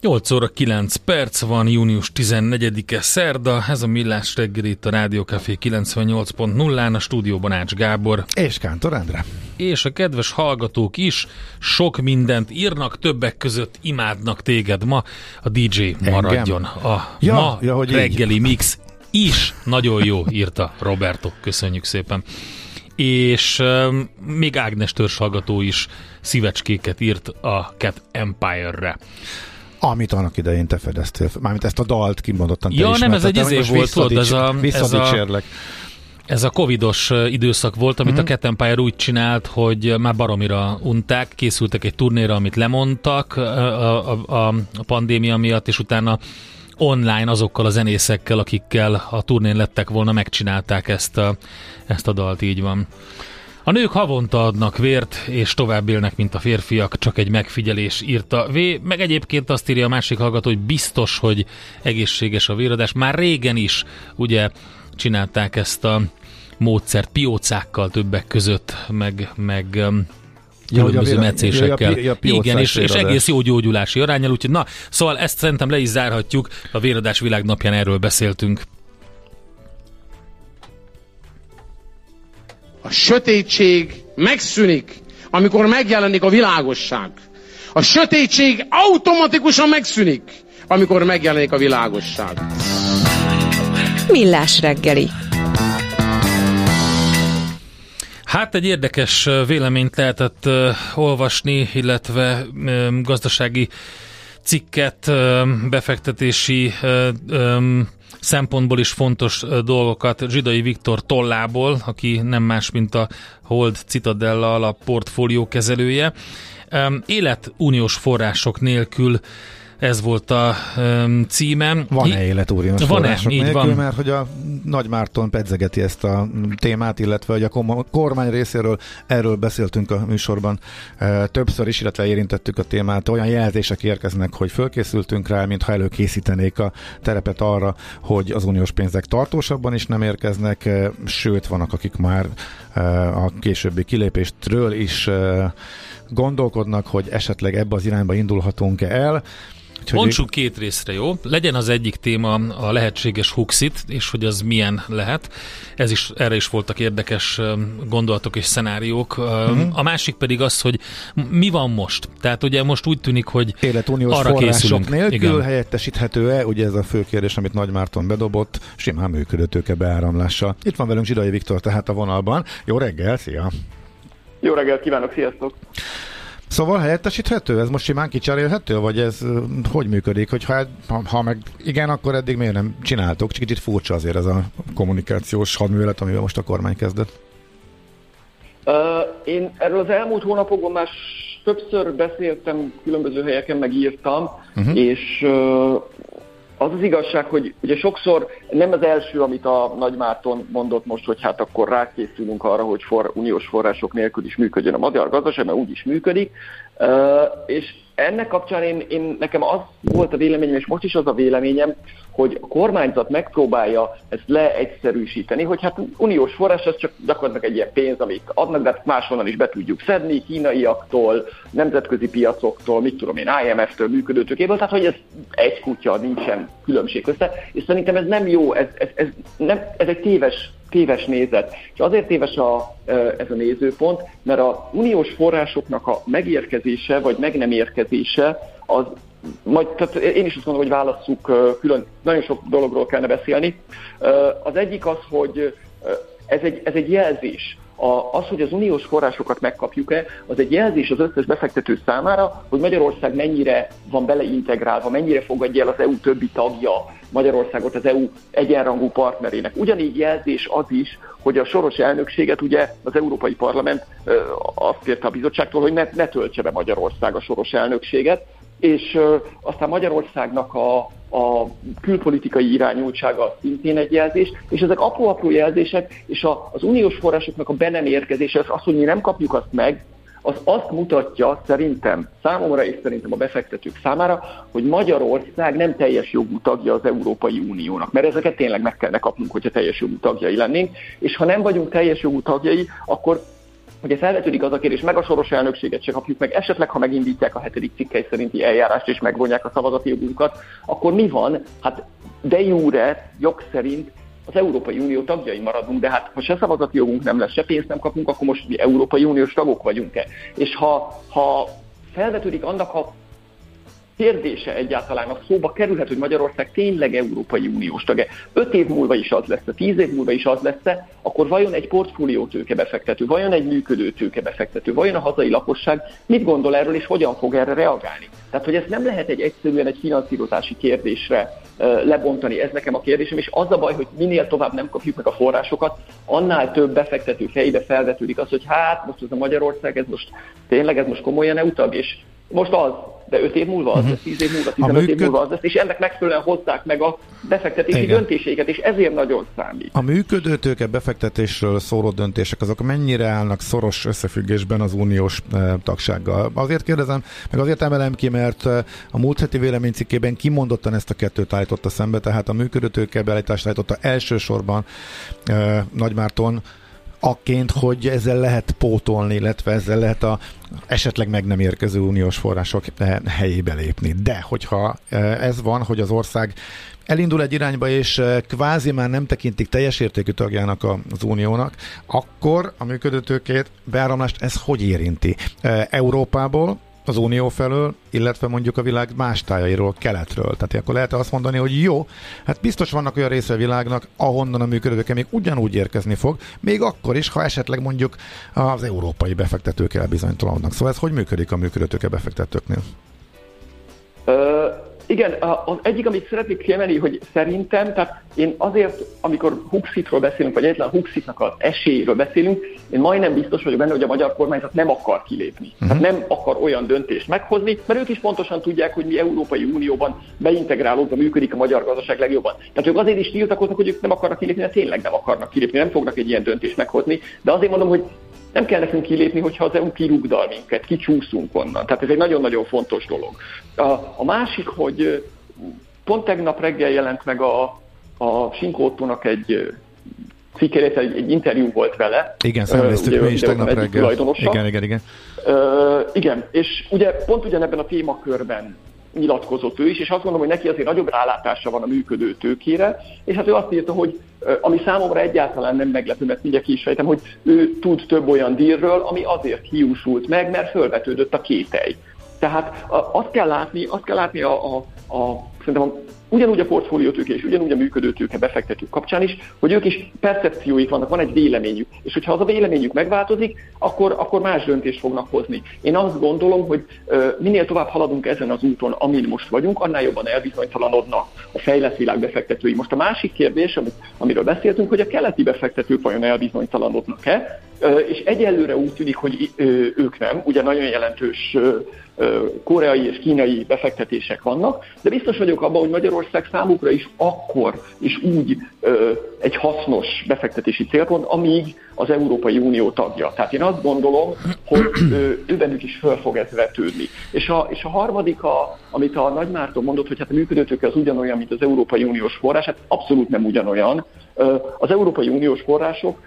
8 óra 9 perc van, június 14-e szerda, ez a Millás reggel itt a Café 98.0-án, a stúdióban Ács Gábor. És Kántor Endre. És a kedves hallgatók is sok mindent írnak, többek között imádnak téged ma, a DJ Engem? maradjon. A ja, ma ja, hogy reggeli így. mix is nagyon jó, írta Roberto, köszönjük szépen és um, még Ágnes törzs hallgató is szívecskéket írt a Cat Empire-re. Amit annak idején te fedeztél, mármint ezt a dalt kimondottan Ja, nem, ez egy izé volt, tudod, ez a, ez a, ez a covidos időszak volt, amit uh-huh. a Cat Empire úgy csinált, hogy már baromira unták, készültek egy turnéra, amit lemondtak a, a, a, a pandémia miatt, és utána online azokkal a zenészekkel, akikkel a turnén lettek volna, megcsinálták ezt a, ezt a dalt, így van. A nők havonta adnak vért, és tovább élnek, mint a férfiak, csak egy megfigyelés írta V. Meg egyébként azt írja a másik hallgató, hogy biztos, hogy egészséges a véradás. Már régen is ugye csinálták ezt a módszert piócákkal többek között, meg, meg um, különböző ja, meccésekkel. Ja, ja, Igen, és, és egész jó gyógyulási arányal, úgyhogy na, szóval ezt szerintem le is zárhatjuk, a Véradás világnapján erről beszéltünk. A sötétség megszűnik, amikor megjelenik a világosság. A sötétség automatikusan megszűnik, amikor megjelenik a világosság. Millás reggeli. Hát egy érdekes véleményt lehetett olvasni, illetve gazdasági cikket, befektetési szempontból is fontos dolgokat Zsidai Viktor tollából, aki nem más, mint a Hold Citadella alap portfólió kezelője. Életuniós források nélkül ez volt a um, címem. Van-e élet uniós van-e, így nélkül, van. mert hogy a Nagy Márton pedzegeti ezt a témát, illetve hogy a kormány részéről erről beszéltünk a műsorban e, többször is, illetve érintettük a témát. Olyan jelzések érkeznek, hogy fölkészültünk rá, mintha előkészítenék a terepet arra, hogy az uniós pénzek tartósabban is nem érkeznek, e, sőt, vannak, akik már e, a későbbi kilépéstről is gondolkodnak, hogy esetleg ebbe az irányba indulhatunk el. Úgyhogy Bontsuk két részre, jó? Legyen az egyik téma a lehetséges huxit, és hogy az milyen lehet. Ez is, erre is voltak érdekes gondolatok és szenáriók. Uh-huh. A másik pedig az, hogy mi van most? Tehát ugye most úgy tűnik, hogy Életuniós arra készülünk. nélkül Igen. helyettesíthető-e? Ugye ez a fő kérdés, amit Nagy Márton bedobott, simán működő tőke beáramlása. Itt van velünk Zsidai Viktor tehát a vonalban. Jó reggel, szia! Jó reggelt kívánok, sziasztok! Szóval helyettesíthető? Ez most simán kicserélhető? Vagy ez hogy működik? Hogy ha, ha meg igen, akkor eddig miért nem csináltok? Csak kicsit furcsa azért ez a kommunikációs hadművelet, amivel most a kormány kezdett. Uh, én erről az elmúlt hónapokban már többször beszéltem, különböző helyeken megírtam, uh-huh. és uh, az az igazság, hogy ugye sokszor nem az első, amit a Nagymárton mondott most, hogy hát akkor rákészülünk arra, hogy for, uniós források nélkül is működjön a magyar gazdaság, mert úgy is működik. És ennek kapcsán én, én, nekem az volt a véleményem, és most is az a véleményem, hogy a kormányzat megpróbálja ezt leegyszerűsíteni, hogy hát uniós forrás az csak gyakorlatilag egy ilyen pénz, amit adnak, de hát máshonnan is be tudjuk szedni, kínaiaktól, nemzetközi piacoktól, mit tudom én, IMF-től, működőtőkéből, tehát hogy ez egy kutya, nincsen különbség közte, és szerintem ez nem jó, ez, ez, ez, nem, ez egy téves téves nézet. És azért téves a, ez a nézőpont, mert a uniós forrásoknak a megérkezése vagy meg nem érkezése az majd, tehát én is azt mondom, hogy válasszuk külön, nagyon sok dologról kellene beszélni. Az egyik az, hogy ez egy, ez egy jelzés a, az, hogy az uniós forrásokat megkapjuk-e, az egy jelzés az összes befektető számára, hogy Magyarország mennyire van beleintegrálva, mennyire fogadja el az EU többi tagja Magyarországot az EU egyenrangú partnerének. Ugyanígy jelzés az is, hogy a soros elnökséget ugye az Európai Parlament ö, azt kérte a bizottságtól, hogy ne, ne töltse be Magyarország a soros elnökséget, és ö, aztán Magyarországnak a, a külpolitikai irányultsága szintén egy jelzés, és ezek apró-apró jelzések, és a, az uniós forrásoknak a be nem érkezése, az, az, hogy mi nem kapjuk azt meg, az azt mutatja szerintem, számomra és szerintem a befektetők számára, hogy Magyarország nem teljes jogú tagja az Európai Uniónak, mert ezeket tényleg meg kellene kapnunk, hogyha teljes jogú tagjai lennénk, és ha nem vagyunk teljes jogú tagjai, akkor Ugye felvetődik az a kérdés, meg a soros elnökséget se kapjuk meg, esetleg ha megindítják a hetedik cikkely szerinti eljárást és megvonják a szavazati jogunkat, akkor mi van? Hát de jure, jog szerint az Európai Unió tagjai maradunk, de hát ha se szavazati jogunk nem lesz, se pénzt nem kapunk, akkor most mi Európai Uniós tagok vagyunk-e? És ha, ha felvetődik annak a kérdése egyáltalán a szóba kerülhet, hogy Magyarország tényleg Európai Uniós tag. Öt év múlva is az lesz, tíz év múlva is az lesz, akkor vajon egy portfólió befektető, vajon egy működő befektető, vajon a hazai lakosság mit gondol erről, és hogyan fog erre reagálni? Tehát, hogy ezt nem lehet egy egyszerűen egy finanszírozási kérdésre lebontani, ez nekem a kérdésem, és az a baj, hogy minél tovább nem kapjuk meg a forrásokat, annál több befektető fejébe felvetődik az, hogy hát most ez a Magyarország, ez most tényleg ez most komolyan EU és most az, de 5 év múlva az lesz, 10 év múlva, 15 működ... év múlva az lesz, és ennek megfelelően hozzák meg a befektetési Igen. döntéseiket, és ezért nagyon számít. A működőtőke befektetésről szóló döntések, azok mennyire állnak szoros összefüggésben az uniós e, tagsággal? Azért kérdezem, meg azért emelem ki, mert e, a múlt heti véleménycikkében kimondottan ezt a kettőt állította szembe, tehát a működőtőke beállítást állította elsősorban e, Nagymárton, akként, hogy ezzel lehet pótolni, illetve ezzel lehet a esetleg meg nem érkező uniós források helyébe lépni. De hogyha eh, ez van, hogy az ország elindul egy irányba, és eh, kvázi már nem tekintik teljes értékű tagjának az uniónak, akkor a működőtőkét, beáramlást ez hogy érinti? Európából az Unió felől, illetve mondjuk a világ más tájairól, keletről. Tehát akkor lehet azt mondani, hogy jó, hát biztos vannak olyan része a világnak, ahonnan a működők még ugyanúgy érkezni fog, még akkor is, ha esetleg mondjuk az európai befektetők elbizonytalanodnak. Szóval ez hogy működik a működőtőke befektetőknél? Igen, az egyik, amit szeretnék kiemelni, hogy szerintem, tehát én azért, amikor Huxitról beszélünk, vagy egyetlen Huxitnak az esélyéről beszélünk, én majdnem biztos vagyok benne, hogy a magyar kormányzat nem akar kilépni. Uh-huh. Tehát nem akar olyan döntést meghozni, mert ők is pontosan tudják, hogy mi Európai Unióban beintegrálódva működik a magyar gazdaság legjobban. Tehát ők azért is tiltakoznak, hogy ők nem akarnak kilépni, mert tényleg nem akarnak kilépni, nem fognak egy ilyen döntést meghozni. De azért mondom, hogy nem kell nekünk kilépni, hogyha az EU kirúgdal minket, kicsúszunk onnan. Tehát ez egy nagyon-nagyon fontos dolog. A, a másik, hogy pont tegnap reggel jelent meg a, a Sinkótónak egy cikkérét, egy, egy interjú volt vele. Igen, szemléztük mi is tegnap reggel. Igen, igen, igen. Uh, igen, és ugye pont ugyanebben a témakörben nyilatkozott ő is, és azt gondolom, hogy neki azért nagyobb rálátása van a működő tőkére, és hát ő azt írta, hogy ami számomra egyáltalán nem meglepő, mert mindjárt ki is fejtem, hogy ő tud több olyan dírről, ami azért hiúsult meg, mert fölvetődött a kételj. Tehát azt kell látni, azt kell látni a, a, a a ugyanúgy a portfóliótőke és ugyanúgy a működő tőke befektetők kapcsán is, hogy ők is percepcióik vannak, van egy véleményük, és hogyha az a véleményük megváltozik, akkor, akkor más döntést fognak hozni. Én azt gondolom, hogy minél tovább haladunk ezen az úton, amin most vagyunk, annál jobban elbizonytalanodnak a fejlett világ befektetői. Most a másik kérdés, amit, amiről beszéltünk, hogy a keleti befektetők vajon elbizonytalanodnak-e, és egyelőre úgy tűnik, hogy ők nem, ugye nagyon jelentős koreai és kínai befektetések vannak, de biztos vagyok abban, hogy Magyarország számukra is akkor is úgy egy hasznos befektetési célpont, amíg az Európai Unió tagja. Tehát én azt gondolom, hogy ő bennük is föl fog ez vetődni. És a, és a harmadik, a, amit a Nagy Márton mondott, hogy hát a működőtőke az ugyanolyan, mint az Európai Uniós forrás, hát abszolút nem ugyanolyan. Az Európai Uniós források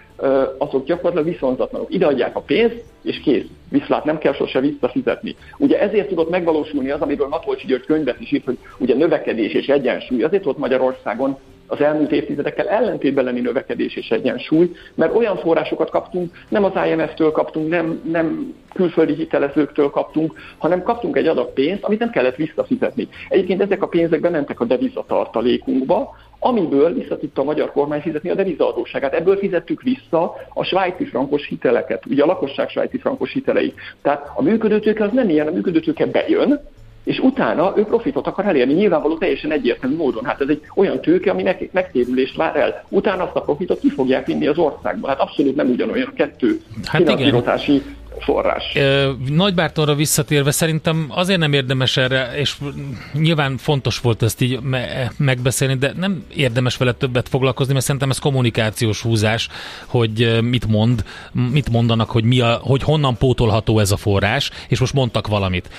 azok gyakorlatilag viszonzatlanok. Ide adják a pénzt, és kész. Viszlát nem kell sose visszafizetni. Ugye ezért tudott megvalósulni az, amiről Matolcsi György könyvet is írt, hogy ugye növekedés és egyensúly. Azért volt Magyarországon az elmúlt évtizedekkel ellentétben lenni növekedés és egyensúly, mert olyan forrásokat kaptunk, nem az IMF-től kaptunk, nem, nem külföldi hitelezőktől kaptunk, hanem kaptunk egy adag pénzt, amit nem kellett visszafizetni. Egyébként ezek a pénzek bementek a devizatartalékunkba, amiből vissza tudta a magyar kormány fizetni a devizaadóságát. Ebből fizettük vissza a svájci frankos hiteleket, ugye a lakosság svájci frankos hitelei. Tehát a működőtőke az nem ilyen, a működőtőke bejön, és utána ő profitot akar elérni, nyilvánvaló teljesen egyértelmű módon. Hát ez egy olyan tőke, ami megtérülést vár el. Utána azt a profitot ki fogják vinni az országba. Hát abszolút nem ugyanolyan a kettő hát finanszírozási forrás. Nagybártonra visszatérve szerintem azért nem érdemes erre, és nyilván fontos volt ezt így me- megbeszélni, de nem érdemes vele többet foglalkozni, mert szerintem ez kommunikációs húzás, hogy mit mond, mit mondanak, hogy, mi a, hogy honnan pótolható ez a forrás, és most mondtak valamit.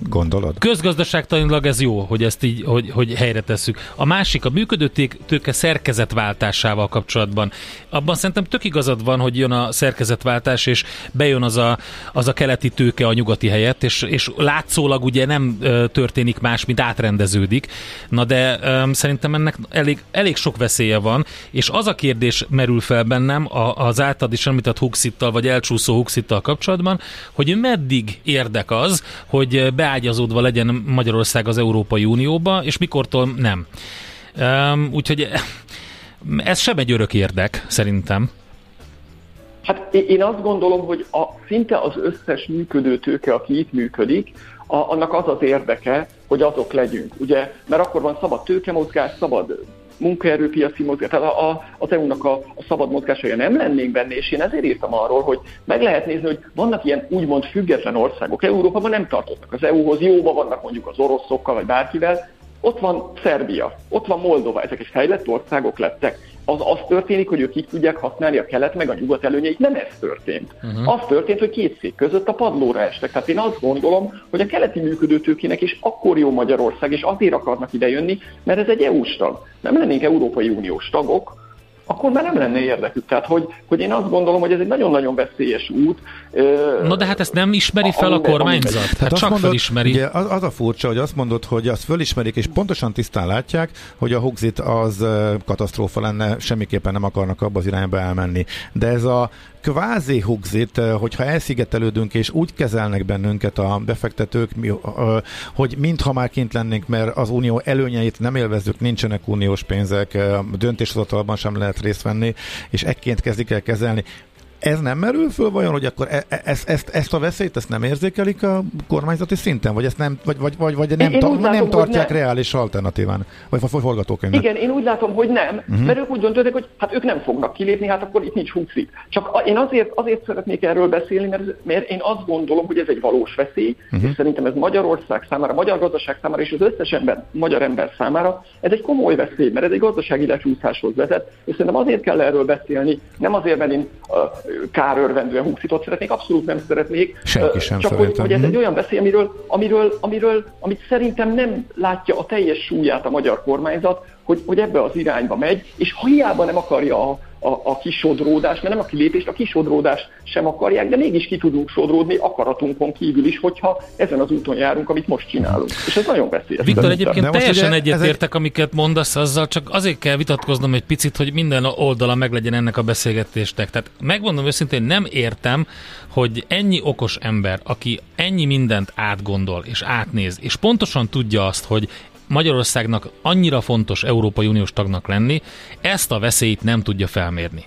Gondolod? Közgazdaságtanilag ez jó, hogy ezt így, hogy, hogy helyre tesszük. A másik, a működő tőke szerkezetváltásával kapcsolatban. Abban szerintem tök igazad van, hogy jön a szerkezetváltás, és bejön az a, az a keleti tőke a nyugati helyett, és, és látszólag ugye nem történik más, mint átrendeződik. Na de um, szerintem ennek elég, elég sok veszélye van, és az a kérdés merül fel bennem az általad is említett Huxittal, vagy elcsúszó Huxittal kapcsolatban, hogy meddig érdek az, hogy beágyazódva legyen Magyarország az Európai Unióba, és mikortól nem. Um, úgyhogy ez sem egy örök érdek, szerintem. Hát én azt gondolom, hogy a, szinte az összes működő tőke, aki itt működik, a, annak az az érdeke, hogy azok legyünk. Ugye, mert akkor van szabad tőkemozgás, szabad munkaerőpiaci mozgás, tehát a, a, az EU-nak a, a szabad mozgása nem lennénk benne, és én ezért írtam arról, hogy meg lehet nézni, hogy vannak ilyen úgymond független országok. Európában nem tartoznak az EU-hoz, jóba vannak mondjuk az oroszokkal, vagy bárkivel, ott van Szerbia, ott van Moldova, ezek is fejlett országok lettek az az történik, hogy ők így tudják használni a kelet meg a nyugat előnyeit. Nem ez történt. Uh-huh. Az történt, hogy két szék között a padlóra estek. Tehát én azt gondolom, hogy a keleti működőtőkének is akkor jó Magyarország, és azért akarnak idejönni, mert ez egy EU-s tag. Nem lennénk Európai Uniós tagok, akkor már nem lenne érdekük. Tehát, hogy, hogy én azt gondolom, hogy ez egy nagyon-nagyon veszélyes út. Na de hát ezt nem ismeri fel a, a kormányzat? Hát, hát csak mondod, felismeri. Ugye az, az a furcsa, hogy azt mondod, hogy azt fölismerik, és pontosan tisztán látják, hogy a Huxit az katasztrófa lenne, semmiképpen nem akarnak abba az irányba elmenni. De ez a kvázi hugzit, hogyha elszigetelődünk és úgy kezelnek bennünket a befektetők, hogy mintha már kint lennénk, mert az unió előnyeit nem élvezzük, nincsenek uniós pénzek, döntéshozatalban sem lehet részt venni, és ekként kezdik el kezelni ez nem merül föl vajon, hogy akkor e- e- ezt, ezt, ezt a veszélyt ezt nem érzékelik a kormányzati szinten, vagy ezt nem, vagy, vagy, vagy, vagy nem, ta, látom, nem tartják nem. reális alternatíván, vagy forgatókönyvet? Igen, én úgy látom, hogy nem, uh-huh. mert ők úgy döntöttek, hogy hát ők nem fognak kilépni, hát akkor itt nincs húszik. Csak én azért, azért szeretnék erről beszélni, mert, mert én azt gondolom, hogy ez egy valós veszély, uh-huh. és szerintem ez Magyarország számára, magyar gazdaság számára és az összes ember, magyar ember számára ez egy komoly veszély, mert ez egy gazdasági lecsúszáshoz vezet, és szerintem azért kell erről beszélni, nem azért, mert én kárörvendően húszitot szeretnék, abszolút nem szeretnék. Senki sem Csak hogy, hogy ez egy olyan veszély, amiről, amiről, amiről, amit szerintem nem látja a teljes súlyát a magyar kormányzat, hogy, hogy ebbe az irányba megy, és hiába nem akarja a, a, a kisodródást, mert nem a kilépést, a kisodródást sem akarják, de mégis ki tudunk sodródni akaratunkon kívül is, hogyha ezen az úton járunk, amit most csinálunk. És ez nagyon veszélyes. Viktor, egyébként teljesen egyetértek, egy... amiket mondasz azzal, csak azért kell vitatkoznom egy picit, hogy minden oldala meglegyen ennek a beszélgetésnek. Tehát megmondom őszintén, nem értem, hogy ennyi okos ember, aki ennyi mindent átgondol és átnéz, és pontosan tudja azt, hogy Magyarországnak annyira fontos Európai Uniós tagnak lenni, ezt a veszélyt nem tudja felmérni.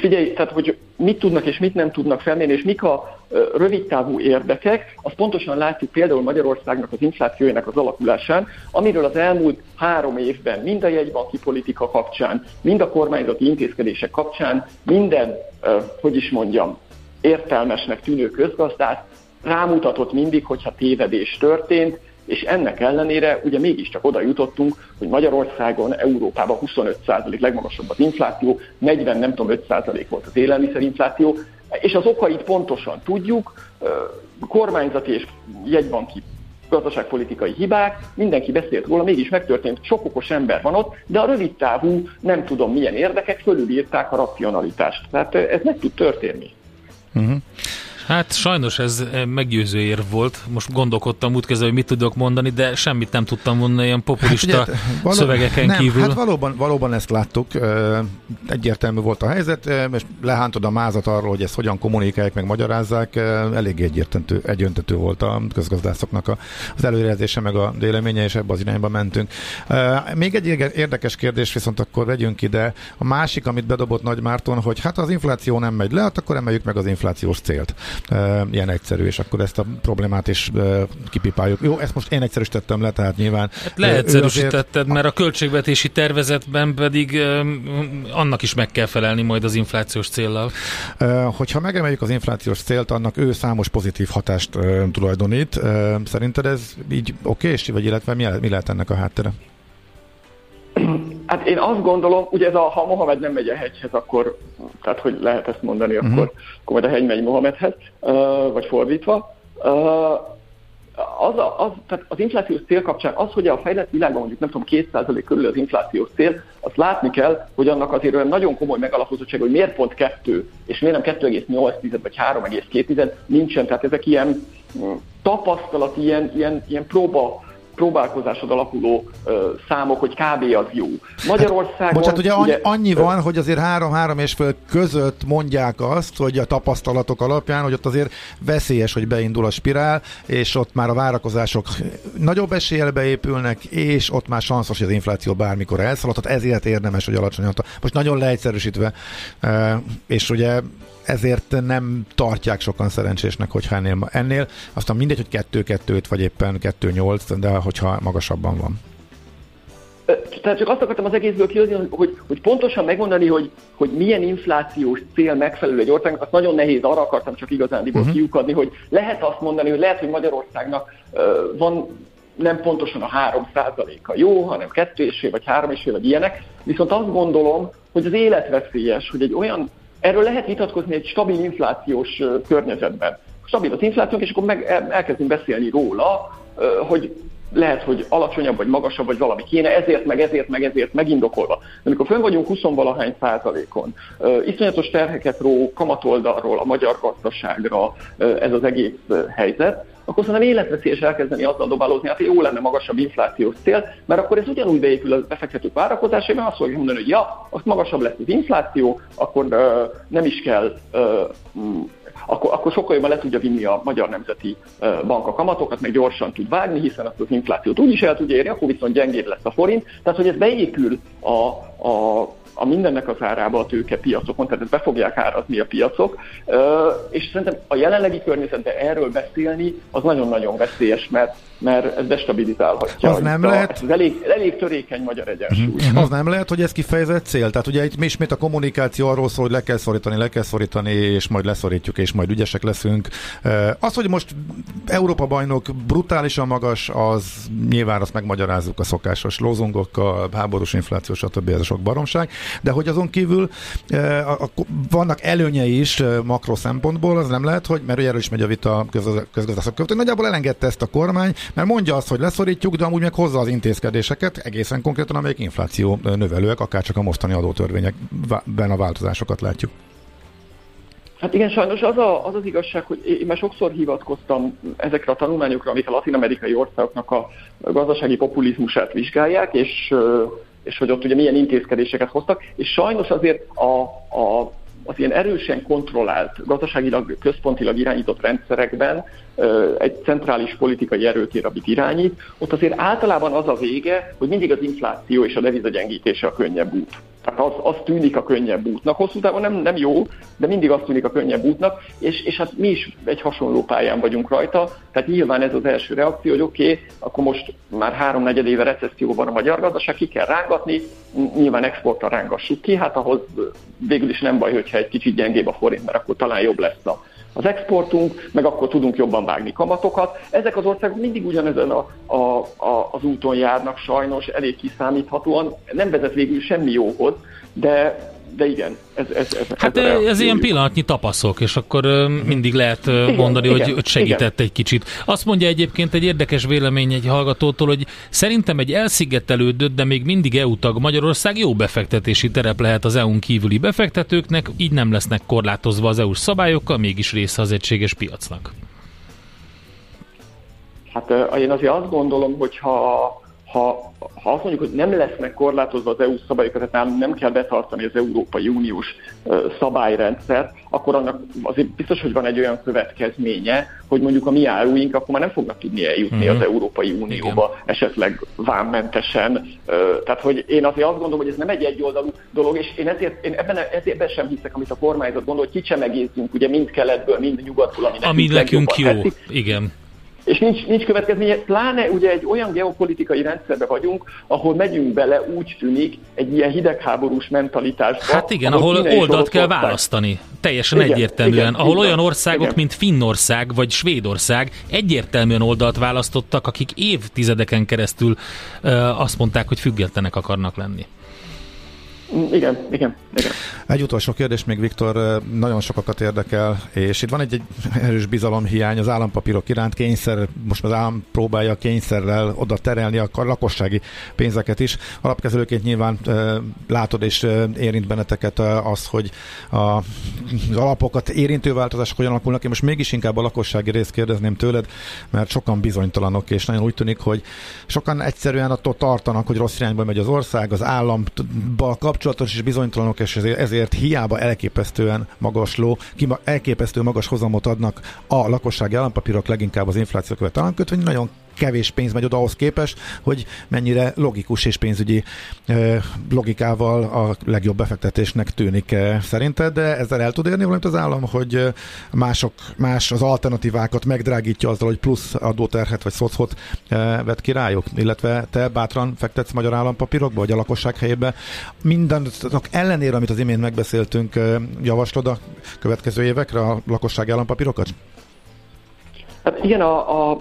Figyelj, tehát hogy mit tudnak és mit nem tudnak felmérni, és mik a rövidtávú érdekek, azt pontosan látjuk például Magyarországnak az inflációjának az alakulásán, amiről az elmúlt három évben mind a jegybanki politika kapcsán, mind a kormányzati intézkedések kapcsán minden, hogy is mondjam, értelmesnek tűnő közgazdász rámutatott mindig, hogyha tévedés történt, és ennek ellenére ugye mégiscsak oda jutottunk, hogy Magyarországon, Európában 25% legmagasabb az infláció, 40 nem tudom 5% volt az élelmiszerinfláció, és az okait pontosan tudjuk, kormányzati és jegybanki gazdaságpolitikai hibák, mindenki beszélt róla, mégis megtörtént, sok okos ember van ott, de a rövid távú, nem tudom milyen érdekek fölülírták a racionalitást. Tehát ez meg tud történni. Uh-huh. Hát sajnos ez meggyőző ér volt. Most gondolkodtam útkezel, hogy mit tudok mondani, de semmit nem tudtam mondani ilyen populista hát ugye, való, szövegeken nem, kívül. Hát valóban, valóban ezt láttuk. Egyértelmű volt a helyzet, és lehántod a mázat arról, hogy ezt hogyan kommunikálják, meg magyarázzák. Elég egyértelmű, egyöntető volt a közgazdászoknak az előrejelzése, meg a véleménye, és ebbe az irányba mentünk. Még egy érdekes kérdés, viszont akkor vegyünk ide. A másik, amit bedobott Nagy Márton, hogy hát az infláció nem megy le, hát akkor emeljük meg az inflációs célt. Ilyen egyszerű, és akkor ezt a problémát is kipipáljuk. Jó, ezt most én egyszerűsítettem le, tehát nyilván. Hát leegyszerűsítetted, mert a költségvetési tervezetben pedig annak is meg kell felelni majd az inflációs céllal. Hogyha megemeljük az inflációs célt, annak ő számos pozitív hatást tulajdonít. Szerinted ez így oké, vagy illetve mi lehet ennek a háttere? Hát én azt gondolom, ugye ez a, ha Mohamed nem megy a hegyhez, akkor, tehát hogy lehet ezt mondani, uh-huh. akkor, akkor majd a hegy megy Mohamedhez, vagy fordítva. Az, a, az, tehát az inflációs cél kapcsán az, hogy a fejlett világban mondjuk nem tudom, 2% körül az inflációs cél, azt látni kell, hogy annak azért olyan nagyon komoly megalapozottság, hogy miért pont 2, és miért nem 2,8 vagy 3,2 nincsen. Tehát ezek ilyen mm, tapasztalat, ilyen, ilyen, ilyen próba próbálkozásod alapuló számok, hogy kb. az jó. Magyarországon... Hát, bocsánat, ugye, ugye annyi van, hogy azért három-három és föl között mondják azt, hogy a tapasztalatok alapján, hogy ott azért veszélyes, hogy beindul a spirál, és ott már a várakozások nagyobb eséllyel beépülnek, és ott már sanszos, hogy az infláció bármikor elszalad, tehát ezért érdemes, hogy alacsony. Most nagyon leegyszerűsítve, és ugye ezért nem tartják sokan szerencsésnek, hogyha ennél, ennél aztán mindegy, hogy 2-2-5 vagy éppen 2-8, de hogyha magasabban van. Tehát csak azt akartam az egészből kihozni, hogy, hogy pontosan megmondani, hogy, hogy milyen inflációs cél megfelelő egy országnak, azt nagyon nehéz, arra akartam csak igazán uh-huh. kiukadni, hogy lehet azt mondani, hogy lehet, hogy Magyarországnak uh, van nem pontosan a 3 a jó, hanem 2,5 vagy 3,5 vagy ilyenek, viszont azt gondolom, hogy az életveszélyes, hogy egy olyan Erről lehet vitatkozni egy stabil inflációs környezetben. Stabil az infláció, és akkor meg elkezdünk beszélni róla, hogy lehet, hogy alacsonyabb, vagy magasabb, vagy valami kéne, ezért, meg ezért, meg ezért megindokolva. De amikor fönn vagyunk 20 valahány százalékon, iszonyatos terheket ró kamatoldalról a magyar gazdaságra ez az egész helyzet, akkor szerintem életveszélyes elkezdeni azzal dobálózni, hát jó lenne magasabb inflációs cél, mert akkor ez ugyanúgy beépül a befektetők várakozásában, azt fogják mondani, hogy ja, azt magasabb lesz az infláció, akkor uh, nem is kell uh, akkor, akkor sokkal jobban le tudja vinni a Magyar Nemzeti Bank a kamatokat, meg gyorsan tud vágni, hiszen azt az inflációt úgy is el tudja érni, akkor viszont gyengébb lesz a forint. Tehát, hogy ez beépül a, a a mindennek az árába a tőkepiacokon, tehát ezt be fogják árazni a piacok, és szerintem a jelenlegi környezetben erről beszélni az nagyon-nagyon veszélyes, mert mert ez destabilizálhatja. Az nem a, lehet... Ez elég, elég törékeny magyar egyensúly. Uh-huh. Az nem lehet, hogy ez kifejezett cél? Tehát ugye itt ismét a kommunikáció arról szól, hogy le kell szorítani, le kell szorítani, és majd leszorítjuk, és majd ügyesek leszünk. Az, hogy most Európa bajnok brutálisan magas, az nyilván azt megmagyarázzuk a szokásos lózungokkal, háborús infláció, stb. ez a sok baromság, de hogy azon kívül vannak előnyei is makro szempontból, az nem lehet, hogy, mert erről is megy a vita közgazdászok között, nagyjából elengedte ezt a kormány, mert mondja azt, hogy leszorítjuk, de amúgy meg hozza az intézkedéseket, egészen konkrétan, amelyek infláció növelőek, akár csak a mostani adótörvényekben a változásokat látjuk. Hát igen, sajnos az, a, az az igazság, hogy én már sokszor hivatkoztam ezekre a tanulmányokra, amik a latin-amerikai országoknak a gazdasági populizmusát vizsgálják, és, és hogy ott ugye milyen intézkedéseket hoztak, és sajnos azért a, a az ilyen erősen kontrollált, gazdaságilag, központilag irányított rendszerekben egy centrális politikai erőtér, amit irányít, ott azért általában az a vége, hogy mindig az infláció és a devizagyengítése a könnyebb út. Tehát az, az tűnik a könnyebb útnak. Hosszú távon nem, nem jó, de mindig az tűnik a könnyebb útnak, és, és hát mi is egy hasonló pályán vagyunk rajta. Tehát nyilván ez az első reakció, hogy oké, okay, akkor most már három-negyed éve recesszióban a magyar gazdaság, ki kell rángatni, nyilván exportra rángassuk ki, hát ahhoz végül is nem baj, hogyha egy kicsit gyengébb a forint, mert akkor talán jobb lesz a az exportunk, meg akkor tudunk jobban vágni kamatokat. Ezek az országok mindig ugyanezen a, a, a, az úton járnak sajnos, elég kiszámíthatóan, nem vezet végül semmi jóhoz, de de igen, ez, ez, ez, hát ez, ez ilyen pillanatnyi tapaszok, és akkor mindig lehet igen, mondani, igen, hogy, hogy segített igen. egy kicsit. Azt mondja egyébként egy érdekes vélemény egy hallgatótól, hogy szerintem egy elszigetelődött, de még mindig EU tag Magyarország jó befektetési terep lehet az EU-n kívüli befektetőknek, így nem lesznek korlátozva az EU-s szabályokkal, mégis része az egységes piacnak. Hát én azért azt gondolom, hogy ha ha, ha azt mondjuk, hogy nem lesznek korlátozva az EU szabályok, tehát nem, nem kell betartani az Európai Uniós szabályrendszer, akkor annak azért biztos, hogy van egy olyan következménye, hogy mondjuk a mi áruink akkor már nem fognak tudni eljutni uh-huh. az Európai Unióba, Igen. esetleg vámmentesen. Tehát, hogy én azért azt gondolom, hogy ez nem egy egyoldalú dolog, és én ezért, én ebben, ezért ebben sem hiszek, amit a kormányzat gondol, hogy kicsemegézzünk ugye mind keletből, mind nyugatból, ami nekünk, ami nekünk jó. Teszik. Igen és nincs, nincs következménye, pláne ugye egy olyan geopolitikai rendszerbe vagyunk, ahol megyünk bele, úgy tűnik, egy ilyen hidegháborús mentalitásba. Hát igen, ahol, oldalt kell ország. választani. Teljesen igen, egyértelműen. Igen, ahol igen, olyan országok, igen. mint Finnország vagy Svédország egyértelműen oldalt választottak, akik évtizedeken keresztül uh, azt mondták, hogy függetlenek akarnak lenni. Igen, igen, igen. Egy utolsó kérdés még, Viktor, nagyon sokakat érdekel, és itt van egy, egy erős bizalomhiány az állampapírok iránt, kényszer, most az állam próbálja kényszerrel oda terelni a lakossági pénzeket is. Alapkezelőként nyilván e, látod és e, érint benneteket az, hogy a, az alapokat érintő változások hogyan alakulnak. Én most mégis inkább a lakossági részt kérdezném tőled, mert sokan bizonytalanok, és nagyon úgy tűnik, hogy sokan egyszerűen attól tartanak, hogy rossz irányba megy az ország, az államba kapcsolatban kapcsolatos és bizonytalanok, és ezért, hiába elképesztően magasló, elképesztő magas hozamot adnak a lakossági állampapírok, leginkább az infláció követ államkötvény, nagyon kevés pénz megy oda ahhoz képest, hogy mennyire logikus és pénzügyi logikával a legjobb befektetésnek tűnik szerinted, de ezzel el tud érni valamit az állam, hogy mások, más az alternatívákat megdrágítja azzal, hogy plusz adóterhet vagy szocot vet ki rájuk, illetve te bátran fektetsz magyar állampapírokba, vagy a lakosság helyébe. Mindennek ellenére, amit az imént megbeszéltünk, javaslod a következő évekre a lakosság állampapírokat? Hát igen, a, a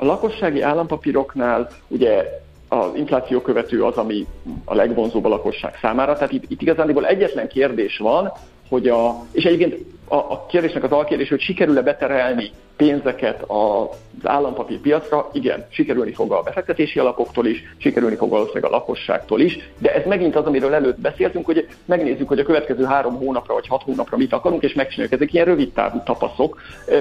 a lakossági állampapíroknál ugye az infláció követő az, ami a legvonzóbb a lakosság számára. Tehát itt, itt igazából egyetlen kérdés van, hogy a, és egyébként a, a kérdésnek az alkérdés, hogy sikerül-e beterelni pénzeket az állampapír piacra, igen, sikerülni fog a befektetési alapoktól is, sikerülni fog valószínűleg a lakosságtól is, de ez megint az, amiről előtt beszéltünk, hogy megnézzük, hogy a következő három hónapra vagy hat hónapra mit akarunk, és megcsináljuk. Ezek ilyen rövid távú tapaszok.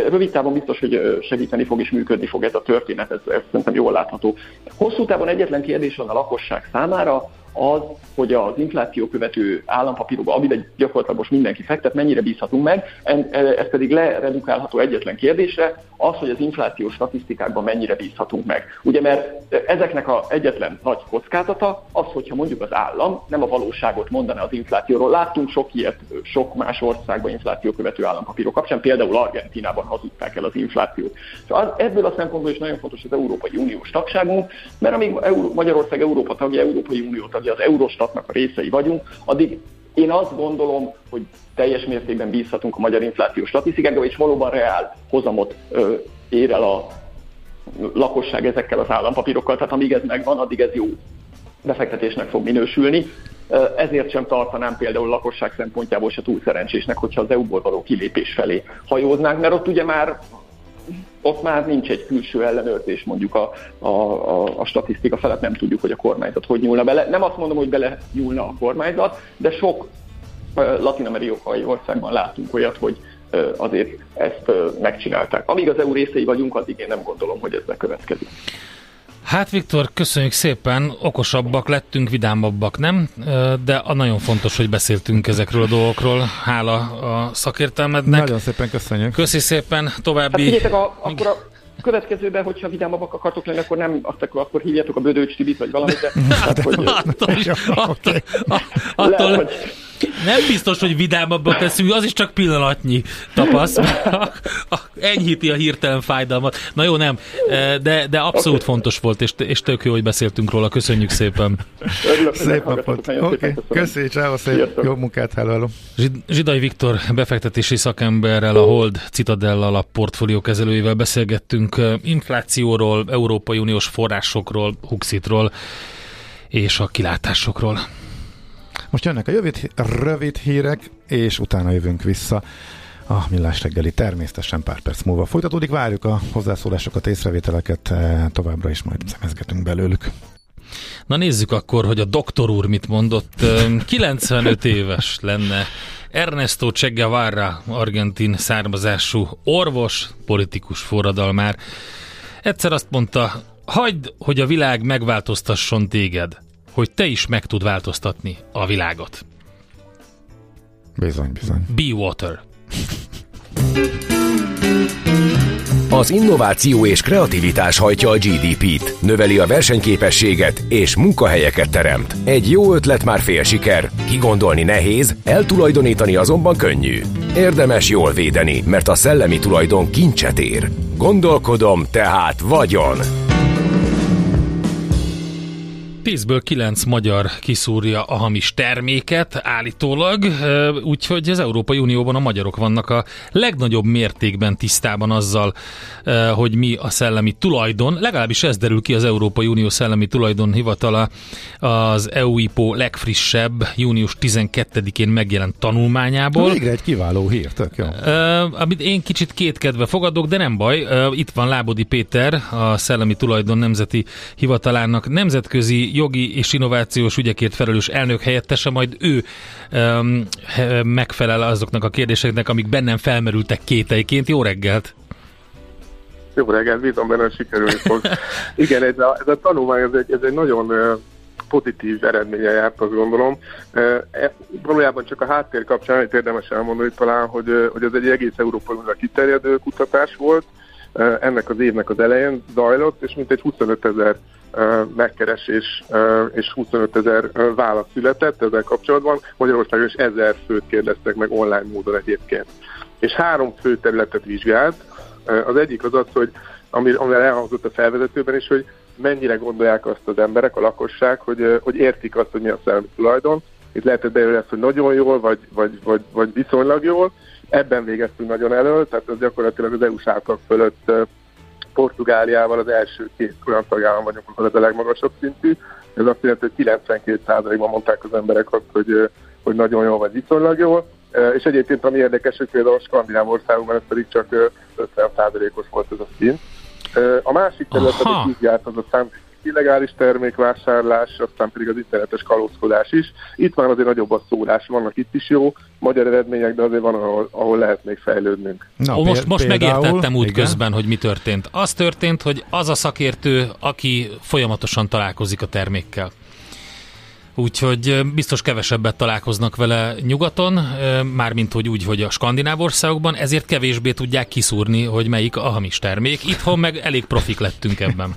Rövid távon biztos, hogy segíteni fog és működni fog ez a történet, ez, ez szerintem jól látható. Hosszú távon egyetlen kérdés van a lakosság számára, az, hogy az infláció követő állampapírokba, amiben gyakorlatilag most mindenki fektet, mennyire bízhatunk meg, ez pedig leredukálható egyetlen kérdésre, az, hogy az infláció statisztikákban mennyire bízhatunk meg. Ugye, mert ezeknek a egyetlen nagy kockázata az, hogyha mondjuk az állam nem a valóságot mondaná az inflációról. Láttunk sok ilyet, sok más országban infláció követő állampapírok kapcsán, például Argentinában hazudták el az inflációt. És az, ebből a szempontból is nagyon fontos az Európai Uniós tagságunk, mert amíg Magyarország Európa tagja, Európai Unió tagja, az Eurostatnak a részei vagyunk, addig én azt gondolom, hogy teljes mértékben bízhatunk a magyar inflációs statisztikákba, és valóban reál hozamot ö, ér el a lakosság ezekkel az állampapírokkal, tehát amíg ez megvan, addig ez jó befektetésnek fog minősülni. Ezért sem tartanám például a lakosság szempontjából se túl szerencsésnek, hogyha az EU-ból való kilépés felé hajóznánk, mert ott ugye már ott már nincs egy külső ellenőrzés, mondjuk a, a, a, a statisztika felett nem tudjuk, hogy a kormányzat hogy nyúlna bele. Nem azt mondom, hogy bele nyúlna a kormányzat, de sok latin-amerikai országban látunk olyat, hogy azért ezt megcsinálták. Amíg az EU részei vagyunk, addig én nem gondolom, hogy ez bekövetkezik. Hát Viktor, köszönjük szépen, okosabbak lettünk, vidámabbak, nem? De a nagyon fontos, hogy beszéltünk ezekről a dolgokról, hála a szakértelmednek. Nagyon szépen köszönjük. Köszi szépen, további... Hát a, akkor a következőben, hogyha vidámabbak akartok lenni, akkor nem azt akkor, akkor hívjátok a Bödőcs Tibit, vagy valamit, de... Hát, hogy, attól, attól, attól, nem biztos, hogy vidámabbak teszünk, az is csak pillanatnyi tapasz. Enyhíti a hirtelen fájdalmat. Na jó, nem, de, de abszolút okay. fontos volt, és, és tök jó, hogy beszéltünk róla. Köszönjük szépen. Szép napot. Okay. Köszönjük, csáva, szép jó munkát, hello, Zsidai Viktor befektetési szakemberrel, a Hold Citadel alap portfólió kezelőjével beszélgettünk inflációról, Európai Uniós forrásokról, Huxitról és a kilátásokról. Most jönnek a rövid, rövid hírek, és utána jövünk vissza. A millás reggeli természetesen pár perc múlva folytatódik. Várjuk a hozzászólásokat, észrevételeket, eh, továbbra is majd szemezgetünk belőlük. Na nézzük akkor, hogy a doktor úr mit mondott. 95 éves lenne Ernesto Che Guevara, argentin származású orvos, politikus forradalmár. Egyszer azt mondta, hagyd, hogy a világ megváltoztasson téged, hogy te is meg tud változtatni a világot. Bizony, bizony. Be water. Az innováció és kreativitás hajtja a GDP-t, növeli a versenyképességet és munkahelyeket teremt. Egy jó ötlet már fél siker, kigondolni nehéz, eltulajdonítani azonban könnyű. Érdemes jól védeni, mert a szellemi tulajdon kincset ér. Gondolkodom, tehát vagyon! 10-ből 9 magyar kiszúrja a hamis terméket állítólag, úgyhogy az Európai Unióban a magyarok vannak a legnagyobb mértékben tisztában azzal, hogy mi a szellemi tulajdon. Legalábbis ez derül ki az Európai Unió szellemi tulajdon hivatala az EUIPO legfrissebb, június 12-én megjelent tanulmányából. Végre egy kiváló hír, tök jó. Amit én kicsit kétkedve fogadok, de nem baj. Itt van Lábodi Péter, a Szellemi Tulajdon Nemzeti Hivatalának nemzetközi jogi és innovációs ügyekért felelős elnök helyettese, majd ő um, megfelel azoknak a kérdéseknek, amik bennem felmerültek kéteiként. Jó reggelt! Jó reggelt, bízom benne, hogy sikerülni fog. Igen, ez a, ez a tanulmány, ez egy, ez egy nagyon pozitív eredménye járt, azt gondolom. E, valójában csak a háttér kapcsán egy érdemes elmondani talán, hogy, hogy ez egy egész Európai Unióra kiterjedő kutatás volt, ennek az évnek az elején zajlott, és mintegy 25 ezer megkeresés és 25 ezer válasz született ezzel kapcsolatban. Magyarországon is ezer főt kérdeztek meg online módon egyébként. És három fő területet vizsgált. Az egyik az az, hogy amivel elhangzott a felvezetőben is, hogy mennyire gondolják azt az emberek, a lakosság, hogy, hogy értik azt, hogy mi a szellemi tulajdon. Itt lehetett belőle ezt, hogy nagyon jól, vagy, vagy, vagy, vagy viszonylag jól. Ebben végeztünk nagyon elő, tehát ez gyakorlatilag az EU-s átlag fölött Portugáliával az első két olyan tagállam vagyunk, ahol ez a legmagasabb szintű. Ez azt jelenti, hogy 92%-ban mondták az emberek azt, hogy, hogy nagyon jó vagy viszonylag jó. És egyébként ami érdekes, hogy például a skandináv országokban ez pedig csak 50%-os volt ez a szint. A másik terület, amit így járt, az a szám illegális termékvásárlás, aztán pedig az internetes kalózkodás is. Itt már azért nagyobb a szólás, vannak itt is jó magyar eredmények, de azért van, ahol, ahol lehet még fejlődnünk. Na, Ó, most, most például, megértettem útközben, hogy mi történt. Az történt, hogy az a szakértő, aki folyamatosan találkozik a termékkel. Úgyhogy biztos kevesebbet találkoznak vele nyugaton, mármint hogy úgy, hogy a skandináv országokban, ezért kevésbé tudják kiszúrni, hogy melyik a hamis termék. Itthon meg elég profik lettünk ebben.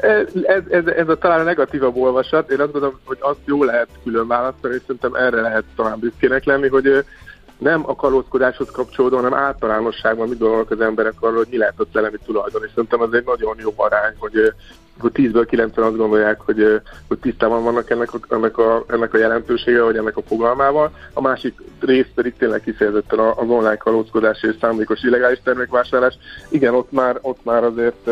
Ez, ez, ez a talán a negatívabb olvasat. Én azt gondolom, hogy azt jó lehet külön választani, és szerintem erre lehet talán büszkének lenni, hogy nem a kalózkodáshoz kapcsolódó, hanem általánosságban mit gondolnak az emberek arról, hogy mi lehet a szellemi tulajdon. És szerintem az egy nagyon jó arány, hogy, hogy 10-ből 90 azt gondolják, hogy, hogy tisztában vannak ennek a, ennek, a, ennek a jelentősége, vagy ennek a fogalmával. A másik rész pedig tényleg kifejezetten az online kalózkodás és szándékos illegális termékvásárlás. Igen, ott már, ott már azért